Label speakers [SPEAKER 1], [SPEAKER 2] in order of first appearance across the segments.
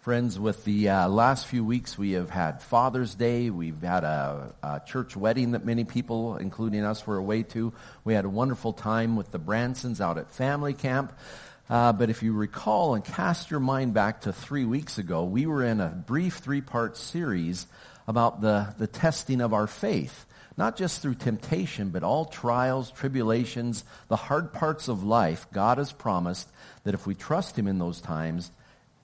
[SPEAKER 1] Friends, with the uh, last few weeks, we have had Father's Day. We've had a, a, church wedding that many people, including us, were away to. We had a wonderful time with the Bransons out at family camp. Uh, but if you recall and cast your mind back to three weeks ago, we were in a brief three-part series about the, the testing of our faith. Not just through temptation, but all trials, tribulations, the hard parts of life. God has promised that if we trust Him in those times,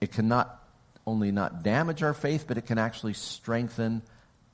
[SPEAKER 1] it cannot only not damage our faith, but it can actually strengthen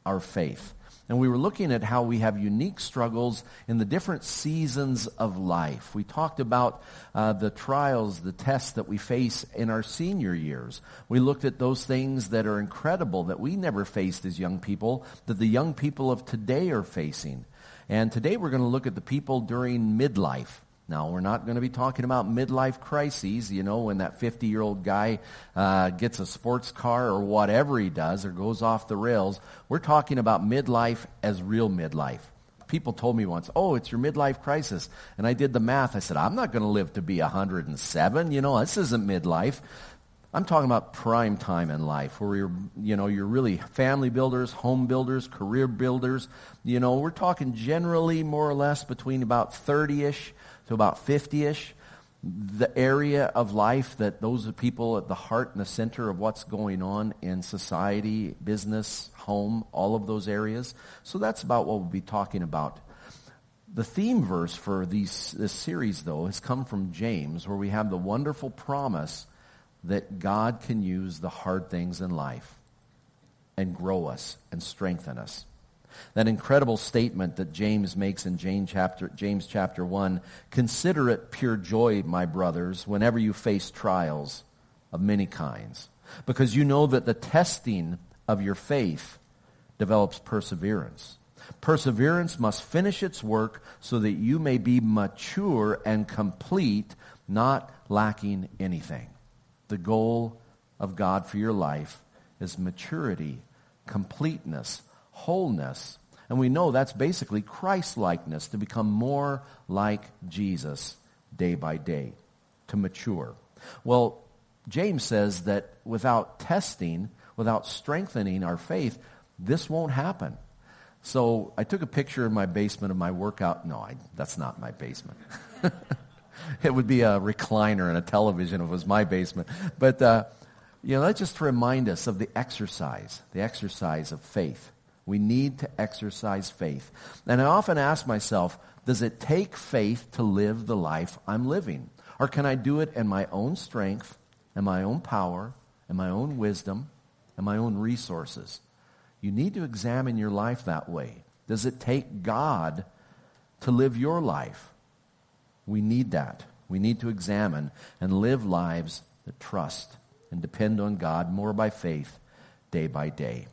[SPEAKER 1] our faith. And we were looking at how we have unique struggles in the different seasons of life. We talked about uh, the trials, the tests that we face in our senior years. We looked at those things that are incredible that we never faced as young people, that the young people of today are facing. And today we're going to look at the people during midlife. Now, we're not going to be talking about midlife crises, you know, when that 50-year-old guy uh, gets a sports car or whatever he does or goes off the rails. We're talking about midlife as real midlife. People told me once, oh, it's your midlife crisis. And I did the math. I said, I'm not going to live to be 107. You know, this isn't midlife. I'm talking about prime time in life where you're, you know, you're really family builders, home builders, career builders. You know, we're talking generally more or less between about 30-ish to about 50-ish, the area of life that those are people at the heart and the center of what's going on in society, business, home, all of those areas. So that's about what we'll be talking about. The theme verse for these, this series, though, has come from James, where we have the wonderful promise that God can use the hard things in life and grow us and strengthen us. That incredible statement that James makes in James chapter, James chapter 1, consider it pure joy, my brothers, whenever you face trials of many kinds, because you know that the testing of your faith develops perseverance. Perseverance must finish its work so that you may be mature and complete, not lacking anything. The goal of God for your life is maturity, completeness, wholeness. And we know that's basically Christ-likeness, to become more like Jesus day by day, to mature. Well, James says that without testing, without strengthening our faith, this won't happen. So I took a picture in my basement of my workout. No, I, that's not my basement. it would be a recliner and a television if it was my basement. But, uh, you know, that's just to remind us of the exercise, the exercise of faith. We need to exercise faith. And I often ask myself, does it take faith to live the life I'm living? Or can I do it in my own strength, and my own power, and my own wisdom, and my own resources? You need to examine your life that way. Does it take God to live your life? We need that. We need to examine and live lives that trust and depend on God more by faith day by day.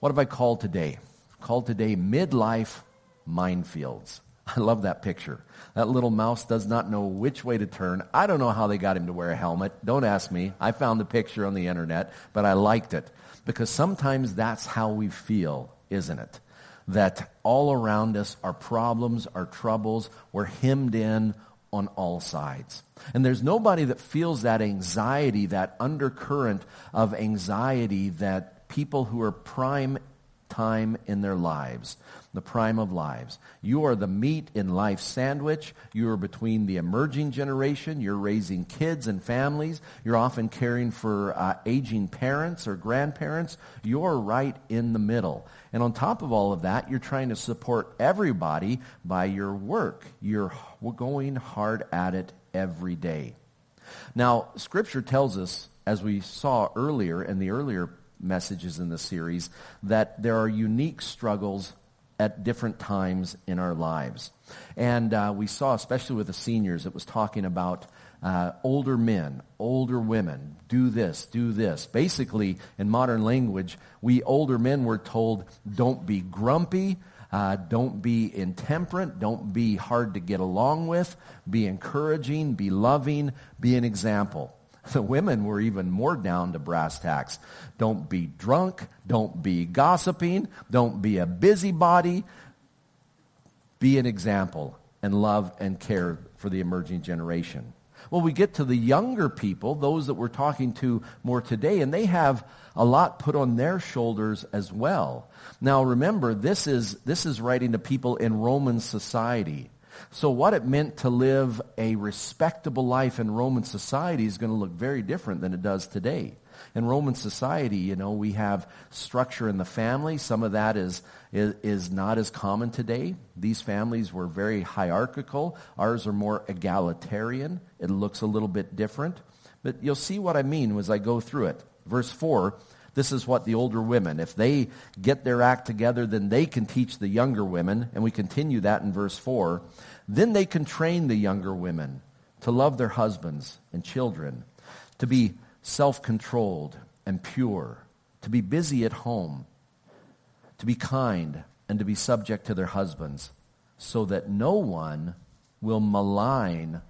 [SPEAKER 1] What have I called today? Called today midlife minefields. I love that picture. That little mouse does not know which way to turn. I don't know how they got him to wear a helmet. Don't ask me. I found the picture on the internet, but I liked it. Because sometimes that's how we feel, isn't it? That all around us are problems, are troubles. We're hemmed in on all sides. And there's nobody that feels that anxiety, that undercurrent of anxiety that people who are prime time in their lives, the prime of lives. You are the meat in life sandwich. You are between the emerging generation. You're raising kids and families. You're often caring for uh, aging parents or grandparents. You're right in the middle. And on top of all of that, you're trying to support everybody by your work. You're going hard at it every day. Now, Scripture tells us, as we saw earlier in the earlier messages in the series that there are unique struggles at different times in our lives. And uh, we saw, especially with the seniors, it was talking about uh, older men, older women, do this, do this. Basically, in modern language, we older men were told, don't be grumpy, uh, don't be intemperate, don't be hard to get along with, be encouraging, be loving, be an example. The women were even more down to brass tacks. Don't be drunk. Don't be gossiping. Don't be a busybody. Be an example and love and care for the emerging generation. Well, we get to the younger people, those that we're talking to more today, and they have a lot put on their shoulders as well. Now remember, this is, this is writing to people in Roman society. So what it meant to live a respectable life in Roman society is going to look very different than it does today. In Roman society, you know, we have structure in the family. Some of that is, is, is not as common today. These families were very hierarchical. Ours are more egalitarian. It looks a little bit different. But you'll see what I mean as I go through it. Verse 4, this is what the older women, if they get their act together, then they can teach the younger women. And we continue that in verse 4. Then they can train the younger women to love their husbands and children, to be self-controlled and pure, to be busy at home, to be kind, and to be subject to their husbands, so that no one will malign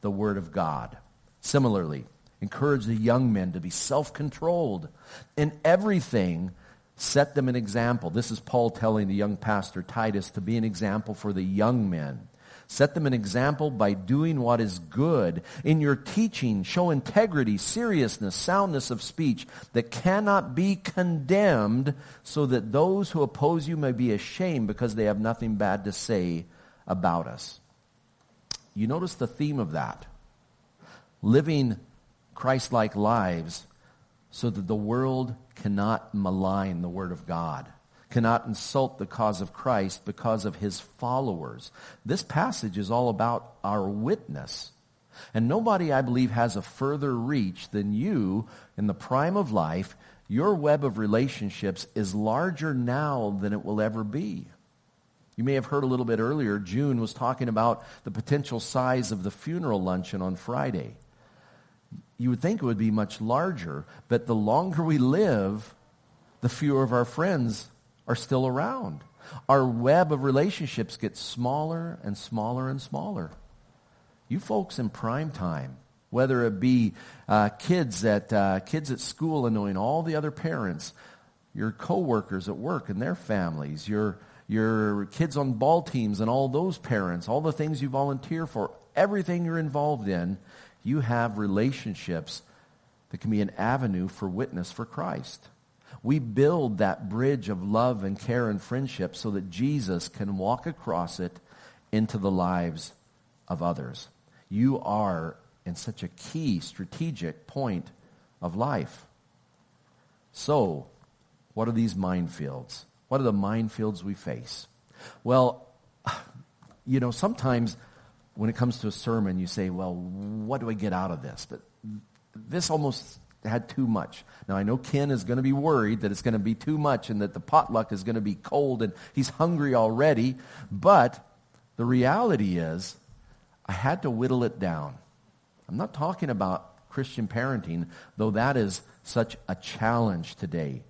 [SPEAKER 1] the word of God. Similarly, encourage the young men to be self-controlled in everything. Set them an example. This is paul telling the young pastor titus to be an example for the young men Set them an example by doing what is good. In your teaching, show integrity, seriousness, soundness of speech that cannot be condemned so that those who oppose you may be ashamed because they have nothing bad to say about us. You notice the theme of that. Living Christ-like lives so that the world cannot malign the Word of God cannot insult the cause of Christ because of his followers. This passage is all about our witness. And nobody, I believe, has a further reach than you in the prime of life. Your web of relationships is larger now than it will ever be. You may have heard a little bit earlier, June was talking about the potential size of the funeral luncheon on Friday. You would think it would be much larger, but the longer we live, the fewer of our friends are still around. Our web of relationships gets smaller and smaller and smaller. You folks in prime time, whether it be uh, kids at uh, kids at school annoying all the other parents, your coworkers at work and their families, your your kids on ball teams and all those parents, all the things you volunteer for, everything you're involved in, you have relationships that can be an avenue for witness for Christ. We build that bridge of love and care and friendship so that Jesus can walk across it into the lives of others. You are in such a key strategic point of life. So, what are these minefields? What are the minefields we face? Well, you know, sometimes when it comes to a sermon, you say, well, what do I get out of this? But this almost had too much. Now I know Ken is going to be worried that it's going to be too much and that the potluck is going to be cold and he's hungry already. But the reality is I had to whittle it down. I'm not talking about Christian parenting, though that is such a challenge today.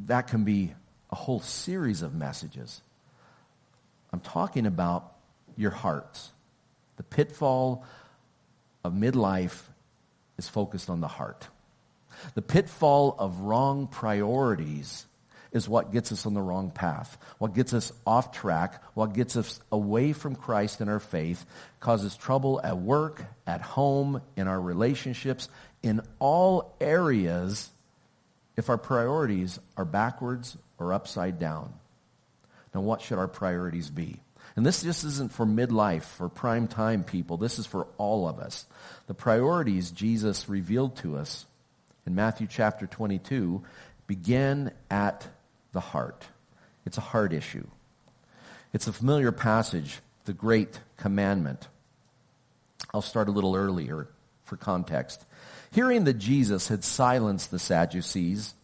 [SPEAKER 1] That can be a whole series of messages. I'm talking about your hearts. The pitfall of midlife is focused on the heart. The pitfall of wrong priorities is what gets us on the wrong path. What gets us off track, what gets us away from Christ in our faith, causes trouble at work, at home, in our relationships, in all areas if our priorities are backwards or upside down. Now what should our priorities be? And this just isn't for midlife, for prime time people. This is for all of us. The priorities Jesus revealed to us in Matthew chapter 22 begin at the heart. It's a heart issue. It's a familiar passage, the great commandment. I'll start a little earlier for context. Hearing that Jesus had silenced the Sadducees,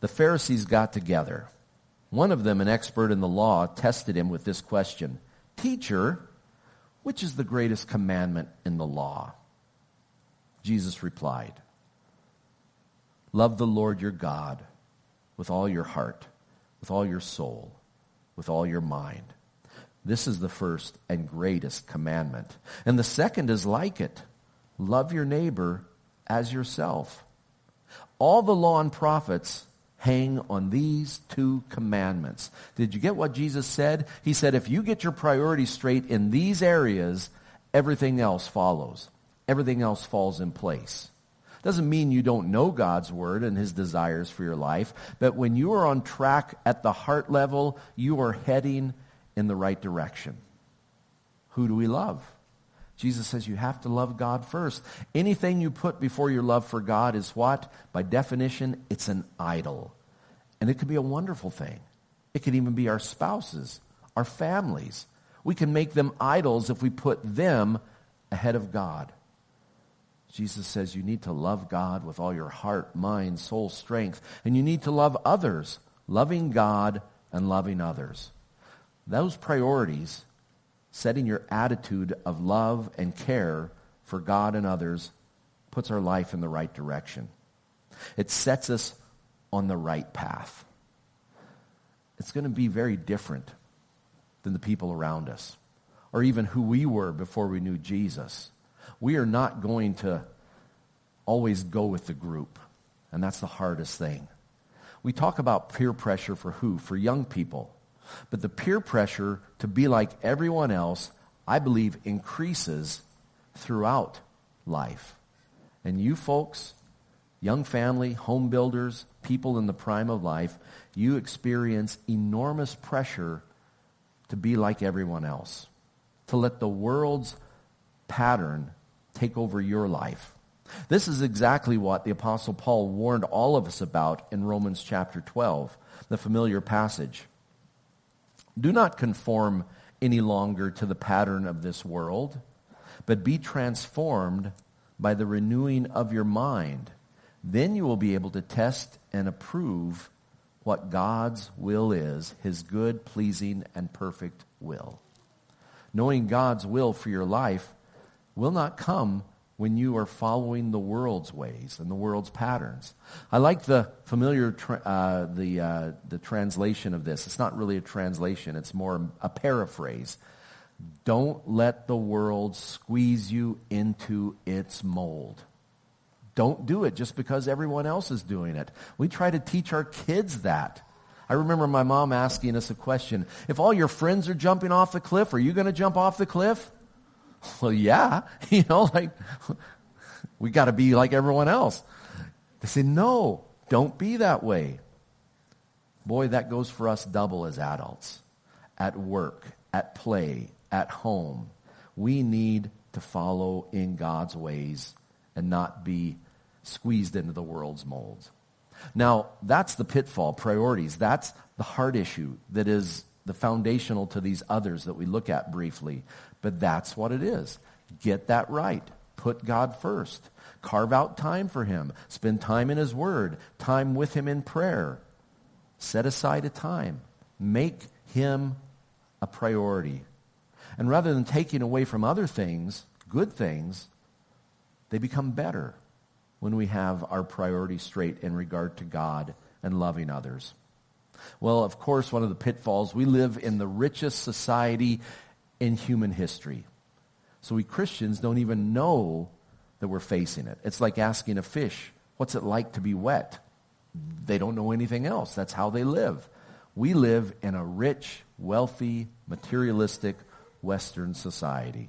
[SPEAKER 1] the Pharisees got together one of them, an expert in the law, tested him with this question Teacher, which is the greatest commandment in the law? Jesus replied, Love the Lord your God with all your heart, with all your soul, with all your mind. This is the first and greatest commandment. And the second is like it. Love your neighbor as yourself. All the law and prophets hang on these two commandments. Did you get what Jesus said? He said, if you get your priorities straight in these areas, everything else follows. Everything else falls in place. Doesn't mean you don't know God's word and his desires for your life, but when you are on track at the heart level, you are heading in the right direction. Who do we love? Jesus says you have to love God first. Anything you put before your love for God is what? By definition, it's an idol. And it could be a wonderful thing. It could even be our spouses, our families. We can make them idols if we put them ahead of God. Jesus says you need to love God with all your heart, mind, soul, strength, and you need to love others, loving God and loving others. Those priorities, setting your attitude of love and care for God and others, puts our life in the right direction. It sets us on the right path. It's going to be very different than the people around us, or even who we were before we knew Jesus we are not going to always go with the group. And that's the hardest thing. We talk about peer pressure for who? For young people. But the peer pressure to be like everyone else, I believe, increases throughout life. And you folks, young family, home builders, people in the prime of life, you experience enormous pressure to be like everyone else, to let the world's pattern take over your life. This is exactly what the Apostle Paul warned all of us about in Romans chapter 12, the familiar passage. Do not conform any longer to the pattern of this world, but be transformed by the renewing of your mind. Then you will be able to test and approve what God's will is, his good, pleasing, and perfect will. Knowing God's will for your life will not come when you are following the world's ways and the world's patterns. I like the familiar tra- uh, the uh, the translation of this. It's not really a translation; it's more a paraphrase. Don't let the world squeeze you into its mold. Don't do it just because everyone else is doing it. We try to teach our kids that. I remember my mom asking us a question. If all your friends are jumping off the cliff, are you going to jump off the cliff? Well, yeah, you know, like, we got to be like everyone else. They say, no, don't be that way. Boy, that goes for us double as adults. At work, at play, at home. We need to follow in God's ways and not be squeezed into the world's molds. Now, that's the pitfall, priorities. That's the heart issue that is the foundational to these others that we look at briefly. But that's what it is. Get that right. Put God first. Carve out time for Him. Spend time in His Word. Time with Him in prayer. Set aside a time. Make Him a priority. And rather than taking away from other things, good things, they become better when we have our priorities straight in regard to God and loving others. Well, of course, one of the pitfalls, we live in the richest society in human history. So we Christians don't even know that we're facing it. It's like asking a fish, what's it like to be wet? They don't know anything else. That's how they live. We live in a rich, wealthy, materialistic Western society.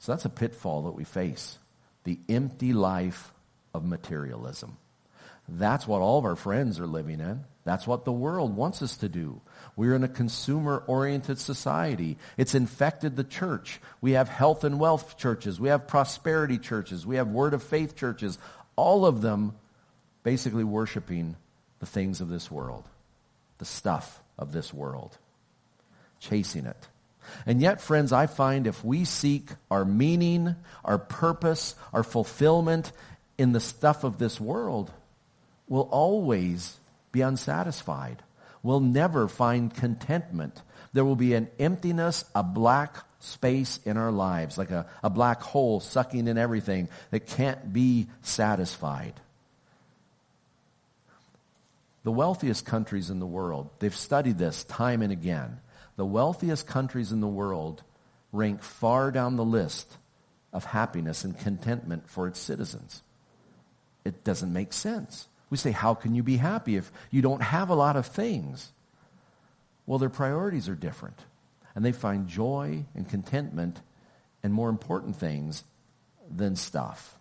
[SPEAKER 1] So that's a pitfall that we face. The empty life of materialism. That's what all of our friends are living in. That's what the world wants us to do. We're in a consumer-oriented society. It's infected the church. We have health and wealth churches. We have prosperity churches. We have word of faith churches. All of them basically worshiping the things of this world, the stuff of this world, chasing it. And yet, friends, I find if we seek our meaning, our purpose, our fulfillment in the stuff of this world, we'll always be unsatisfied. We'll never find contentment. There will be an emptiness, a black space in our lives, like a, a black hole sucking in everything that can't be satisfied. The wealthiest countries in the world, they've studied this time and again. The wealthiest countries in the world rank far down the list of happiness and contentment for its citizens. It doesn't make sense. We say, how can you be happy if you don't have a lot of things? Well, their priorities are different. And they find joy and contentment and more important things than stuff.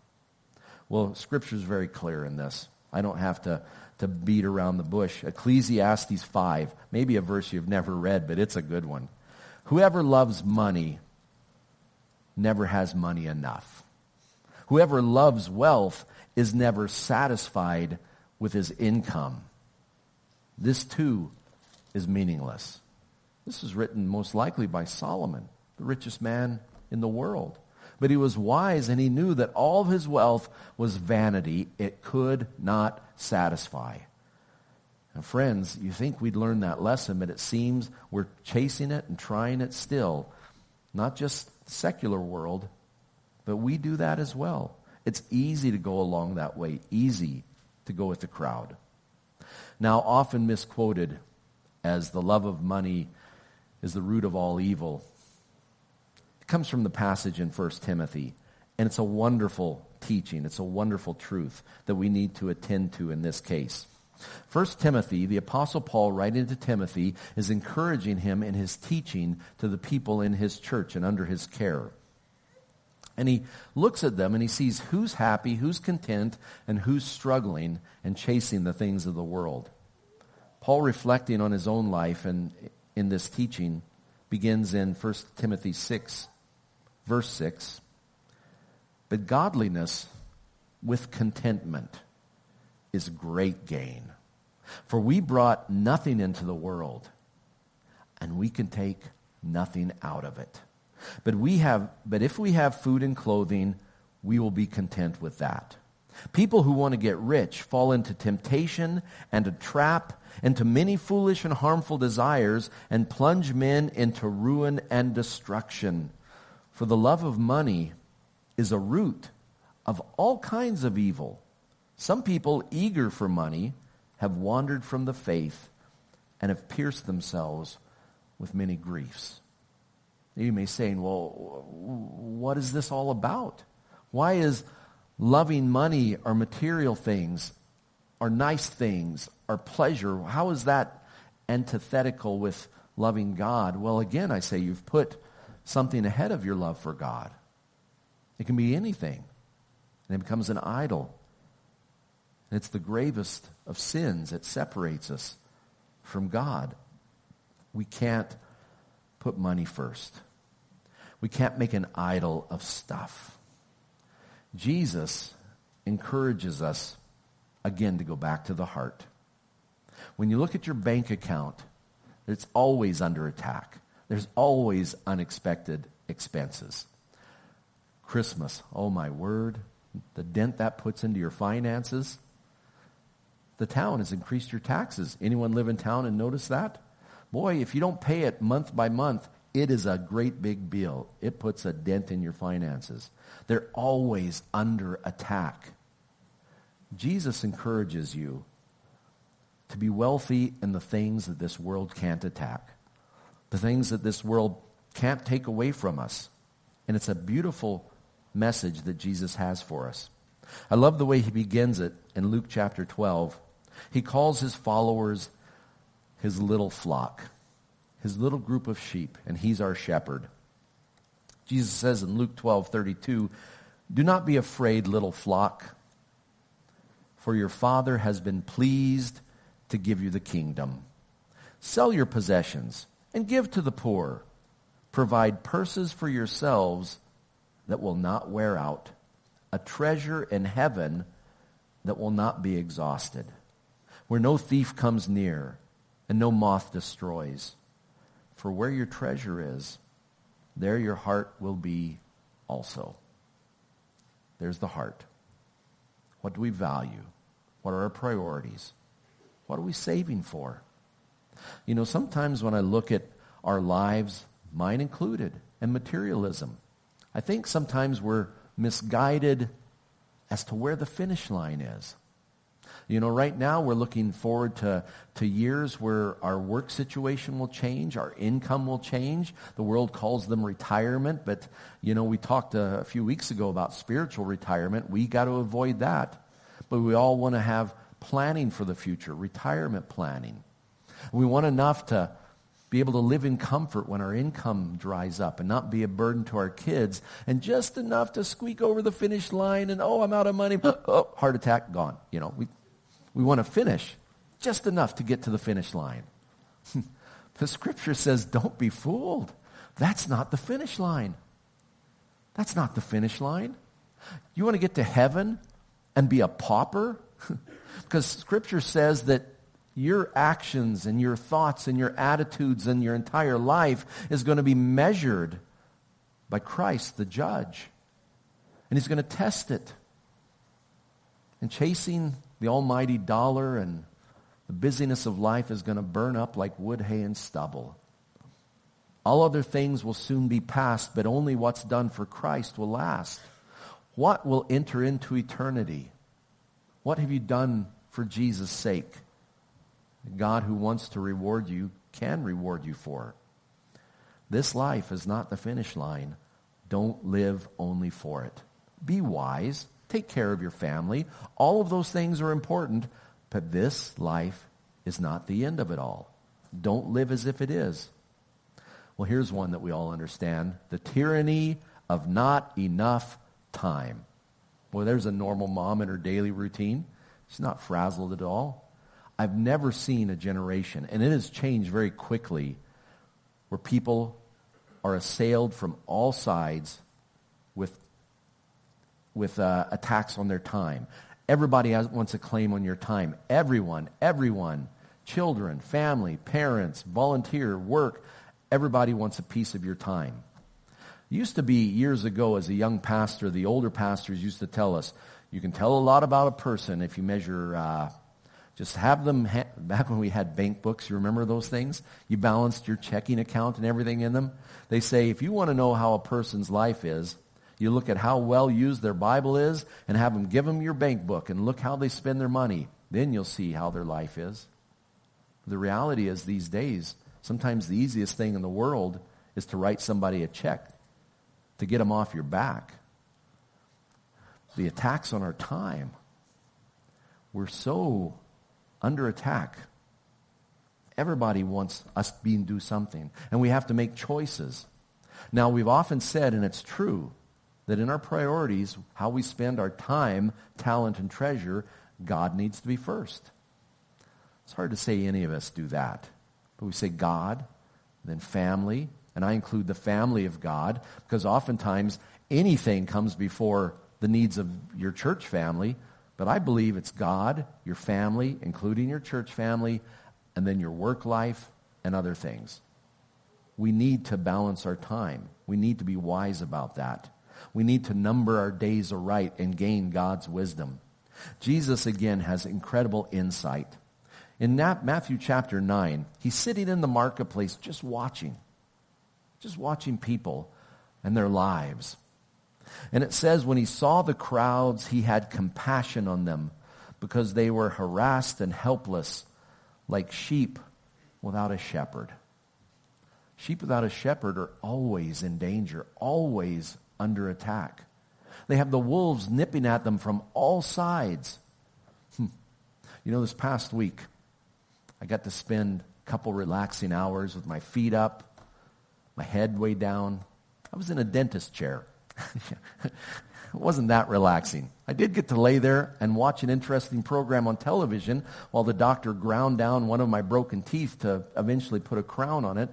[SPEAKER 1] Well, Scripture is very clear in this. I don't have to, to beat around the bush. Ecclesiastes 5, maybe a verse you've never read, but it's a good one. Whoever loves money never has money enough. Whoever loves wealth is never satisfied with his income. This too is meaningless. This is written most likely by Solomon, the richest man in the world. But he was wise and he knew that all of his wealth was vanity. It could not satisfy. And friends, you think we'd learn that lesson, but it seems we're chasing it and trying it still. Not just the secular world, but we do that as well. It's easy to go along that way, easy to go with the crowd. Now, often misquoted as the love of money is the root of all evil. It comes from the passage in 1 Timothy, and it's a wonderful teaching. It's a wonderful truth that we need to attend to in this case. 1 Timothy, the Apostle Paul writing to Timothy, is encouraging him in his teaching to the people in his church and under his care. And he looks at them and he sees who's happy, who's content, and who's struggling and chasing the things of the world. Paul, reflecting on his own life and in this teaching, begins in 1 Timothy 6, verse 6. But godliness with contentment is great gain. For we brought nothing into the world, and we can take nothing out of it. But we have but if we have food and clothing, we will be content with that. People who want to get rich fall into temptation and a trap and to many foolish and harmful desires and plunge men into ruin and destruction. For the love of money is a root of all kinds of evil. Some people eager for money have wandered from the faith and have pierced themselves with many griefs. You may say, well, what is this all about? Why is loving money or material things or nice things or pleasure, how is that antithetical with loving God? Well, again, I say you've put something ahead of your love for God. It can be anything, and it becomes an idol. And it's the gravest of sins. It separates us from God. We can't put money first. We can't make an idol of stuff. Jesus encourages us, again, to go back to the heart. When you look at your bank account, it's always under attack. There's always unexpected expenses. Christmas, oh my word, the dent that puts into your finances. The town has increased your taxes. Anyone live in town and notice that? Boy, if you don't pay it month by month, it is a great big bill. It puts a dent in your finances. They're always under attack. Jesus encourages you to be wealthy in the things that this world can't attack, the things that this world can't take away from us. And it's a beautiful message that Jesus has for us. I love the way he begins it in Luke chapter 12. He calls his followers his little flock his little group of sheep, and he's our shepherd. Jesus says in Luke 12, 32, Do not be afraid, little flock, for your Father has been pleased to give you the kingdom. Sell your possessions and give to the poor. Provide purses for yourselves that will not wear out, a treasure in heaven that will not be exhausted, where no thief comes near and no moth destroys. For where your treasure is, there your heart will be also. There's the heart. What do we value? What are our priorities? What are we saving for? You know, sometimes when I look at our lives, mine included, and materialism, I think sometimes we're misguided as to where the finish line is. You know, right now we're looking forward to, to years where our work situation will change, our income will change. The world calls them retirement, but, you know, we talked a, a few weeks ago about spiritual retirement. We got to avoid that. But we all want to have planning for the future, retirement planning. We want enough to, be able to live in comfort when our income dries up and not be a burden to our kids and just enough to squeak over the finish line and oh i'm out of money oh heart attack gone you know we we want to finish just enough to get to the finish line. The scripture says don't be fooled. That's not the finish line. That's not the finish line. You want to get to heaven and be a pauper? Because scripture says that your actions and your thoughts and your attitudes and your entire life is going to be measured by Christ, the judge. And he's going to test it. And chasing the almighty dollar and the busyness of life is going to burn up like wood, hay, and stubble. All other things will soon be past, but only what's done for Christ will last. What will enter into eternity? What have you done for Jesus' sake? God who wants to reward you can reward you for. This life is not the finish line. Don't live only for it. Be wise. Take care of your family. All of those things are important, but this life is not the end of it all. Don't live as if it is. Well, here's one that we all understand. The tyranny of not enough time. Well, there's a normal mom in her daily routine. She's not frazzled at all. I've never seen a generation, and it has changed very quickly, where people are assailed from all sides with, with uh, attacks on their time. Everybody has, wants a claim on your time. Everyone, everyone, children, family, parents, volunteer, work, everybody wants a piece of your time. It used to be years ago as a young pastor, the older pastors used to tell us, you can tell a lot about a person if you measure uh, just have them, ha- back when we had bank books, you remember those things? You balanced your checking account and everything in them. They say if you want to know how a person's life is, you look at how well used their Bible is and have them give them your bank book and look how they spend their money. Then you'll see how their life is. The reality is these days, sometimes the easiest thing in the world is to write somebody a check to get them off your back. The attacks on our time. We're so under attack. Everybody wants us to do something, and we have to make choices. Now, we've often said, and it's true, that in our priorities, how we spend our time, talent, and treasure, God needs to be first. It's hard to say any of us do that. But we say God, then family, and I include the family of God, because oftentimes anything comes before the needs of your church family, but I believe it's God, your family, including your church family, and then your work life and other things. We need to balance our time. We need to be wise about that. We need to number our days aright and gain God's wisdom. Jesus, again, has incredible insight. In Matthew chapter 9, he's sitting in the marketplace just watching, just watching people and their lives. And it says, when he saw the crowds, he had compassion on them because they were harassed and helpless like sheep without a shepherd. Sheep without a shepherd are always in danger, always under attack. They have the wolves nipping at them from all sides. Hmm. You know, this past week, I got to spend a couple relaxing hours with my feet up, my head way down. I was in a dentist chair. it wasn't that relaxing. I did get to lay there and watch an interesting program on television while the doctor ground down one of my broken teeth to eventually put a crown on it.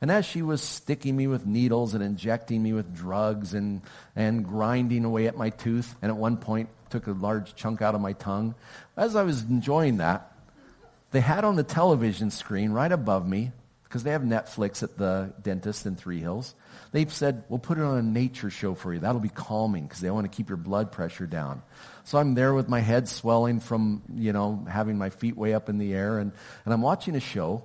[SPEAKER 1] And as she was sticking me with needles and injecting me with drugs and, and grinding away at my tooth, and at one point took a large chunk out of my tongue, as I was enjoying that, they had on the television screen right above me, because they have Netflix at the dentist in Three Hills, They've said, we'll put it on a nature show for you. That'll be calming because they want to keep your blood pressure down. So I'm there with my head swelling from, you know, having my feet way up in the air and, and I'm watching a show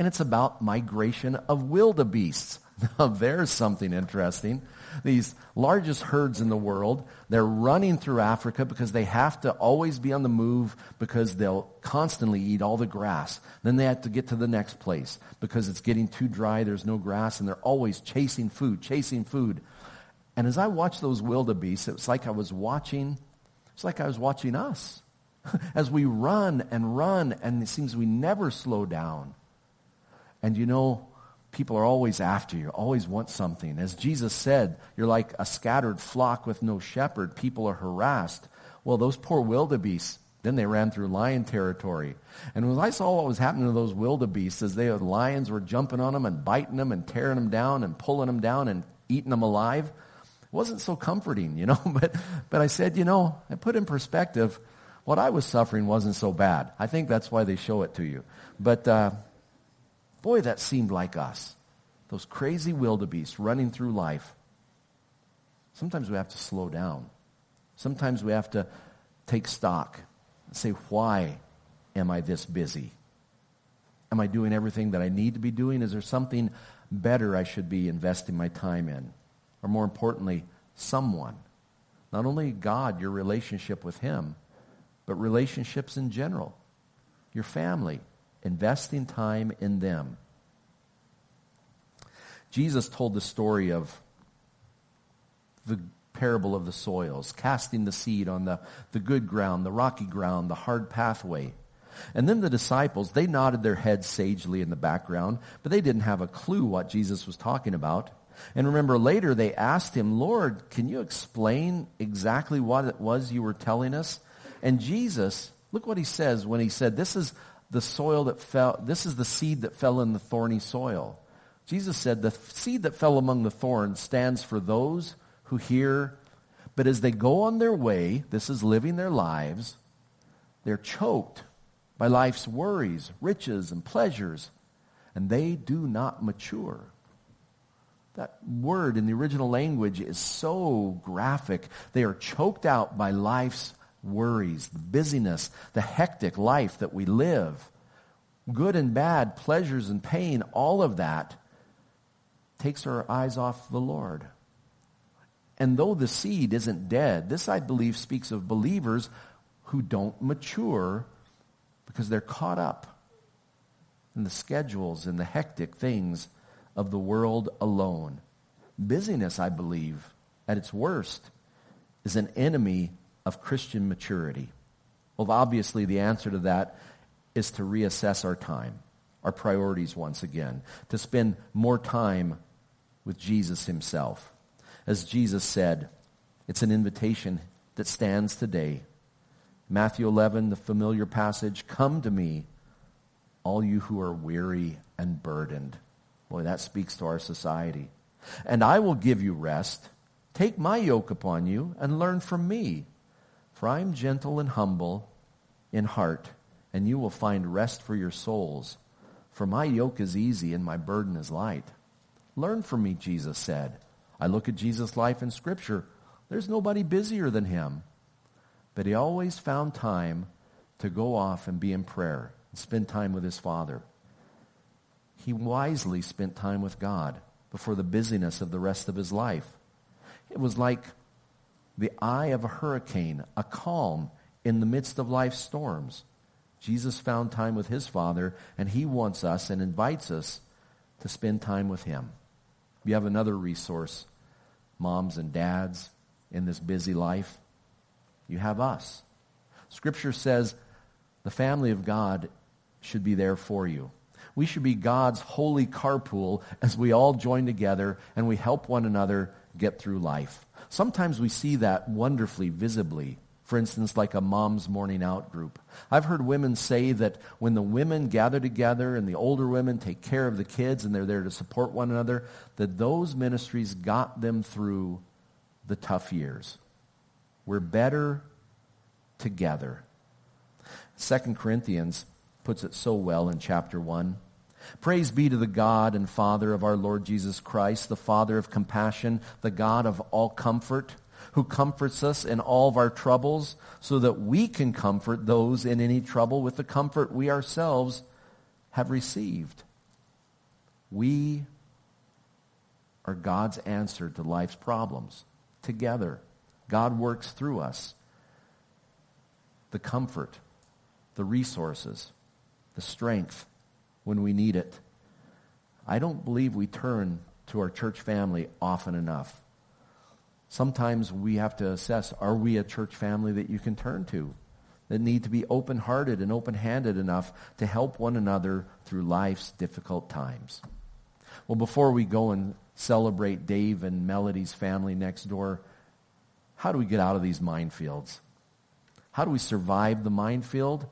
[SPEAKER 1] and it's about migration of wildebeests. Now there's something interesting these largest herds in the world. They're running through Africa because they have to always be on the move because they'll constantly eat all the grass. Then they have to get to the next place because it's getting too dry, there's no grass, and they're always chasing food, chasing food. And as I watched those wildebeests, it was like I was watching, it's like I was watching us. As we run and run, and it seems we never slow down. And you know, People are always after you, always want something. As Jesus said, you're like a scattered flock with no shepherd. People are harassed. Well, those poor wildebeests, then they ran through lion territory. And when I saw what was happening to those wildebeests, as they, the lions were jumping on them and biting them and tearing them down and pulling them down and eating them alive, it wasn't so comforting, you know. But, but I said, you know, I put in perspective, what I was suffering wasn't so bad. I think that's why they show it to you. But uh, boy, that seemed like us. Those crazy wildebeests running through life. Sometimes we have to slow down. Sometimes we have to take stock and say, why am I this busy? Am I doing everything that I need to be doing? Is there something better I should be investing my time in? Or more importantly, someone. Not only God, your relationship with Him, but relationships in general. Your family, investing time in them. Jesus told the story of the parable of the soils, casting the seed on the, the good ground, the rocky ground, the hard pathway. And then the disciples, they nodded their heads sagely in the background, but they didn't have a clue what Jesus was talking about. And remember later they asked him, Lord, can you explain exactly what it was you were telling us? And Jesus, look what he says when he said, this is the soil that fell, this is the seed that fell in the thorny soil. Jesus said the seed that fell among the thorns stands for those who hear, but as they go on their way, this is living their lives, they're choked by life's worries, riches, and pleasures, and they do not mature. That word in the original language is so graphic. They are choked out by life's worries, the busyness, the hectic life that we live, good and bad, pleasures and pain, all of that takes our eyes off the Lord. And though the seed isn't dead, this I believe speaks of believers who don't mature because they're caught up in the schedules and the hectic things of the world alone. Busyness, I believe, at its worst, is an enemy of Christian maturity? Well, obviously, the answer to that is to reassess our time, our priorities once again, to spend more time with Jesus himself. As Jesus said, it's an invitation that stands today. Matthew 11, the familiar passage, Come to me, all you who are weary and burdened. Boy, that speaks to our society. And I will give you rest. Take my yoke upon you and learn from me for I am gentle and humble in heart, and you will find rest for your souls. For my yoke is easy and my burden is light. Learn from me, Jesus said. I look at Jesus' life in Scripture. There's nobody busier than him. But he always found time to go off and be in prayer and spend time with his Father. He wisely spent time with God before the busyness of the rest of his life. It was like the eye of a hurricane, a calm in the midst of life's storms. Jesus found time with his Father, and he wants us and invites us to spend time with him. You have another resource, moms and dads, in this busy life. You have us. Scripture says the family of God should be there for you. We should be God's holy carpool as we all join together and we help one another get through life. Sometimes we see that wonderfully, visibly. For instance, like a mom's morning out group. I've heard women say that when the women gather together and the older women take care of the kids and they're there to support one another, that those ministries got them through the tough years. We're better together. Second Corinthians puts it so well in chapter 1. Praise be to the God and Father of our Lord Jesus Christ, the Father of compassion, the God of all comfort, who comforts us in all of our troubles, so that we can comfort those in any trouble with the comfort we ourselves have received. We are God's answer to life's problems. Together, God works through us. The comfort, the resources, the strength, when we need it. I don't believe we turn to our church family often enough. Sometimes we have to assess, are we a church family that you can turn to? That need to be open-hearted and open-handed enough to help one another through life's difficult times. Well, before we go and celebrate Dave and Melody's family next door, how do we get out of these minefields? How do we survive the minefield?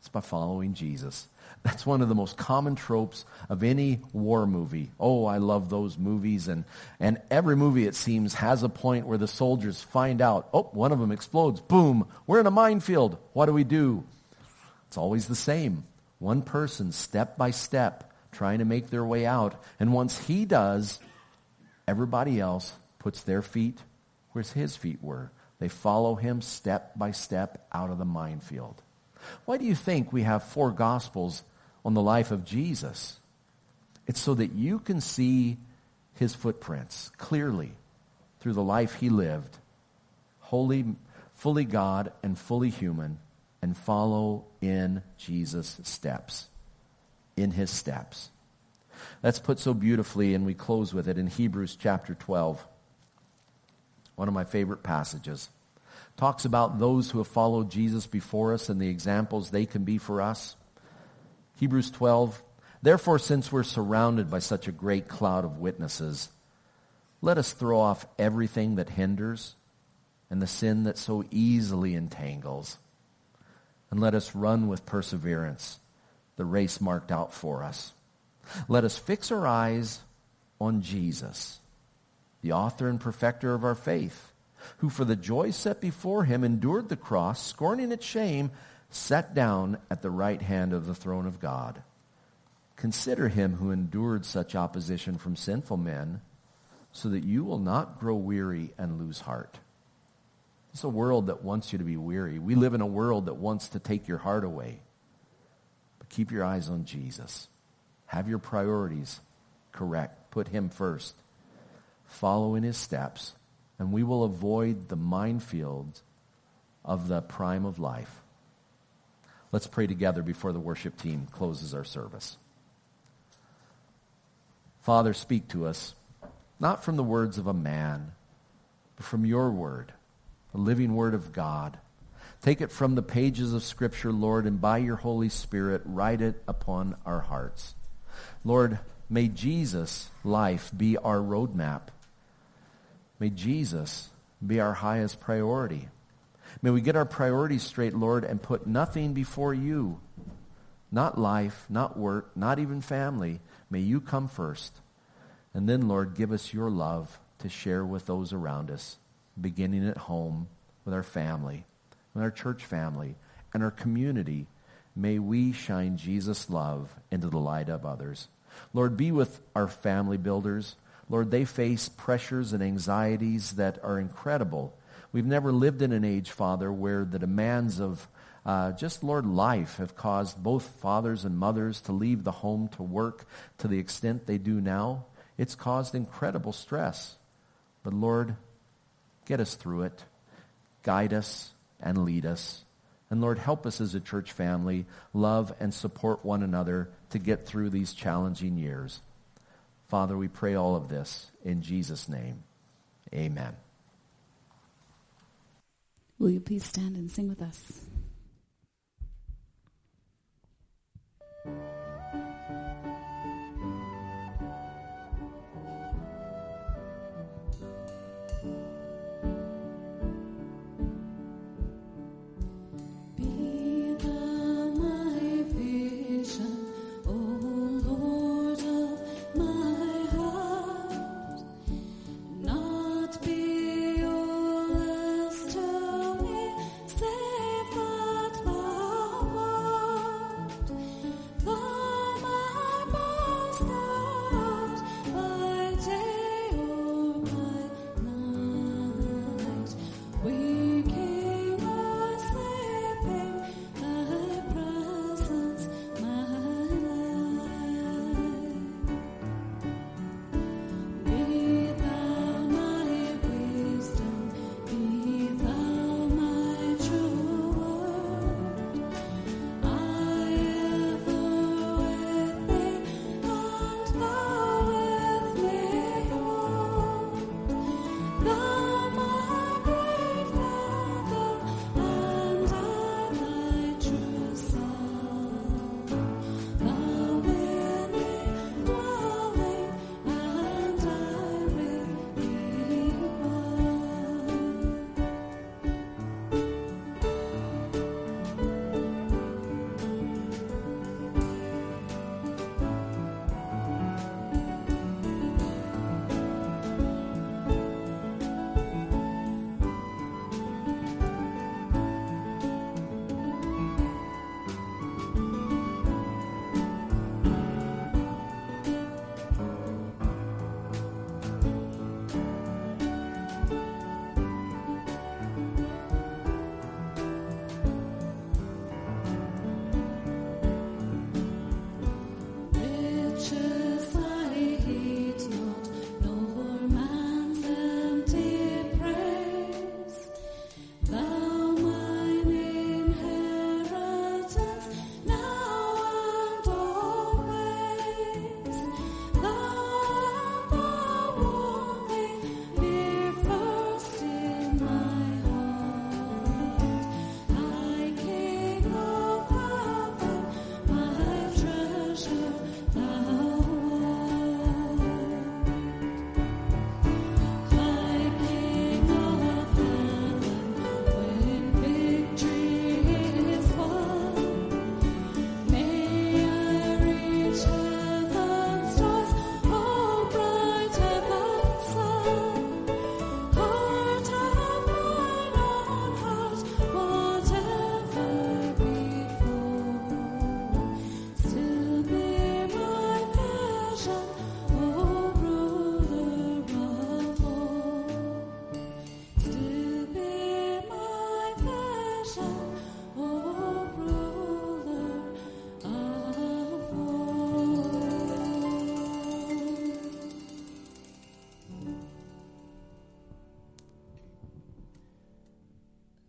[SPEAKER 1] It's by following Jesus. That's one of the most common tropes of any war movie. Oh, I love those movies. And, and every movie, it seems, has a point where the soldiers find out, oh, one of them explodes. Boom, we're in a minefield. What do we do? It's always the same. One person, step by step, trying to make their way out. And once he does, everybody else puts their feet where his feet were. They follow him step by step out of the minefield. Why do you think we have four gospels on the life of Jesus? It's so that you can see his footprints clearly through the life he lived, holy, fully God and fully human, and follow in Jesus' steps, in his steps. That's put so beautifully, and we close with it in Hebrews chapter 12, one of my favorite passages talks about those who have followed Jesus before us and the examples they can be for us. Hebrews 12, Therefore, since we're surrounded by such a great cloud of witnesses, let us throw off everything that hinders and the sin that so easily entangles. And let us run with perseverance the race marked out for us. Let us fix our eyes on Jesus, the author and perfecter of our faith who for the joy set before him endured the cross, scorning its shame, sat down at the right hand of the throne of God. Consider him who endured such opposition from sinful men, so that you will not grow weary and lose heart. It's a world that wants you to be weary. We live in a world that wants to take your heart away. But keep your eyes on Jesus. Have your priorities correct. Put him first. Follow in his steps and we will avoid the minefield of the prime of life. Let's pray together before the worship team closes our service. Father, speak to us, not from the words of a man, but from your word, the living word of God. Take it from the pages of Scripture, Lord, and by your Holy Spirit, write it upon our hearts. Lord, may Jesus' life be our roadmap May Jesus be our highest priority. May we get our priorities straight, Lord, and put nothing before you. Not life, not work, not even family. May you come first. And then, Lord, give us your love to share with those around us, beginning at home, with our family, with our church family, and our community. May we shine Jesus' love into the light of others. Lord, be with our family builders. Lord, they face pressures and anxieties that are incredible. We've never lived in an age, Father, where the demands of uh, just, Lord, life have caused both fathers and mothers to leave the home to work to the extent they do now. It's caused incredible stress. But Lord, get us through it. Guide us and lead us. And Lord, help us as a church family love and support one another to get through these challenging years. Father, we pray all of this in Jesus' name. Amen.
[SPEAKER 2] Will you please stand and sing with us?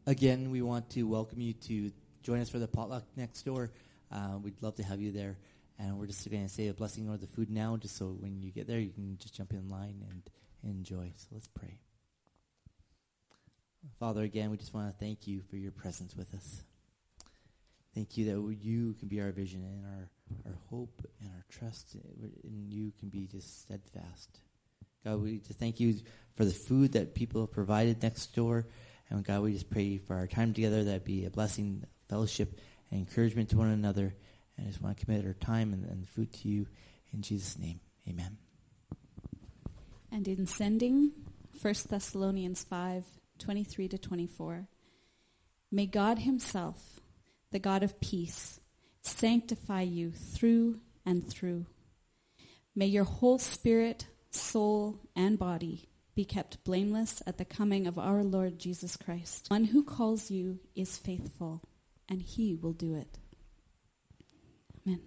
[SPEAKER 3] Again, we want to welcome you to join us for the potluck next door. Uh, we'd love to have you there. And we're just going to say a blessing over the food now, just so when you get there, you can just jump in line and enjoy. So let's pray. Father, again, we just want to thank you for your presence with us. Thank you that you can be our vision and our, our hope and our trust and you can be just steadfast. God, we just thank you for the food that people have provided next door. And God, we just pray for our time together that be a blessing, fellowship, and encouragement to one another. And I just want to commit our time and, and food to you in Jesus' name. Amen.
[SPEAKER 2] And in sending 1 Thessalonians 5 23 to 24, may God Himself, the God of peace, sanctify you through and through. May your whole spirit, soul, and body be kept blameless at the coming of our Lord Jesus Christ. One who calls you is faithful, and he will do it. Amen.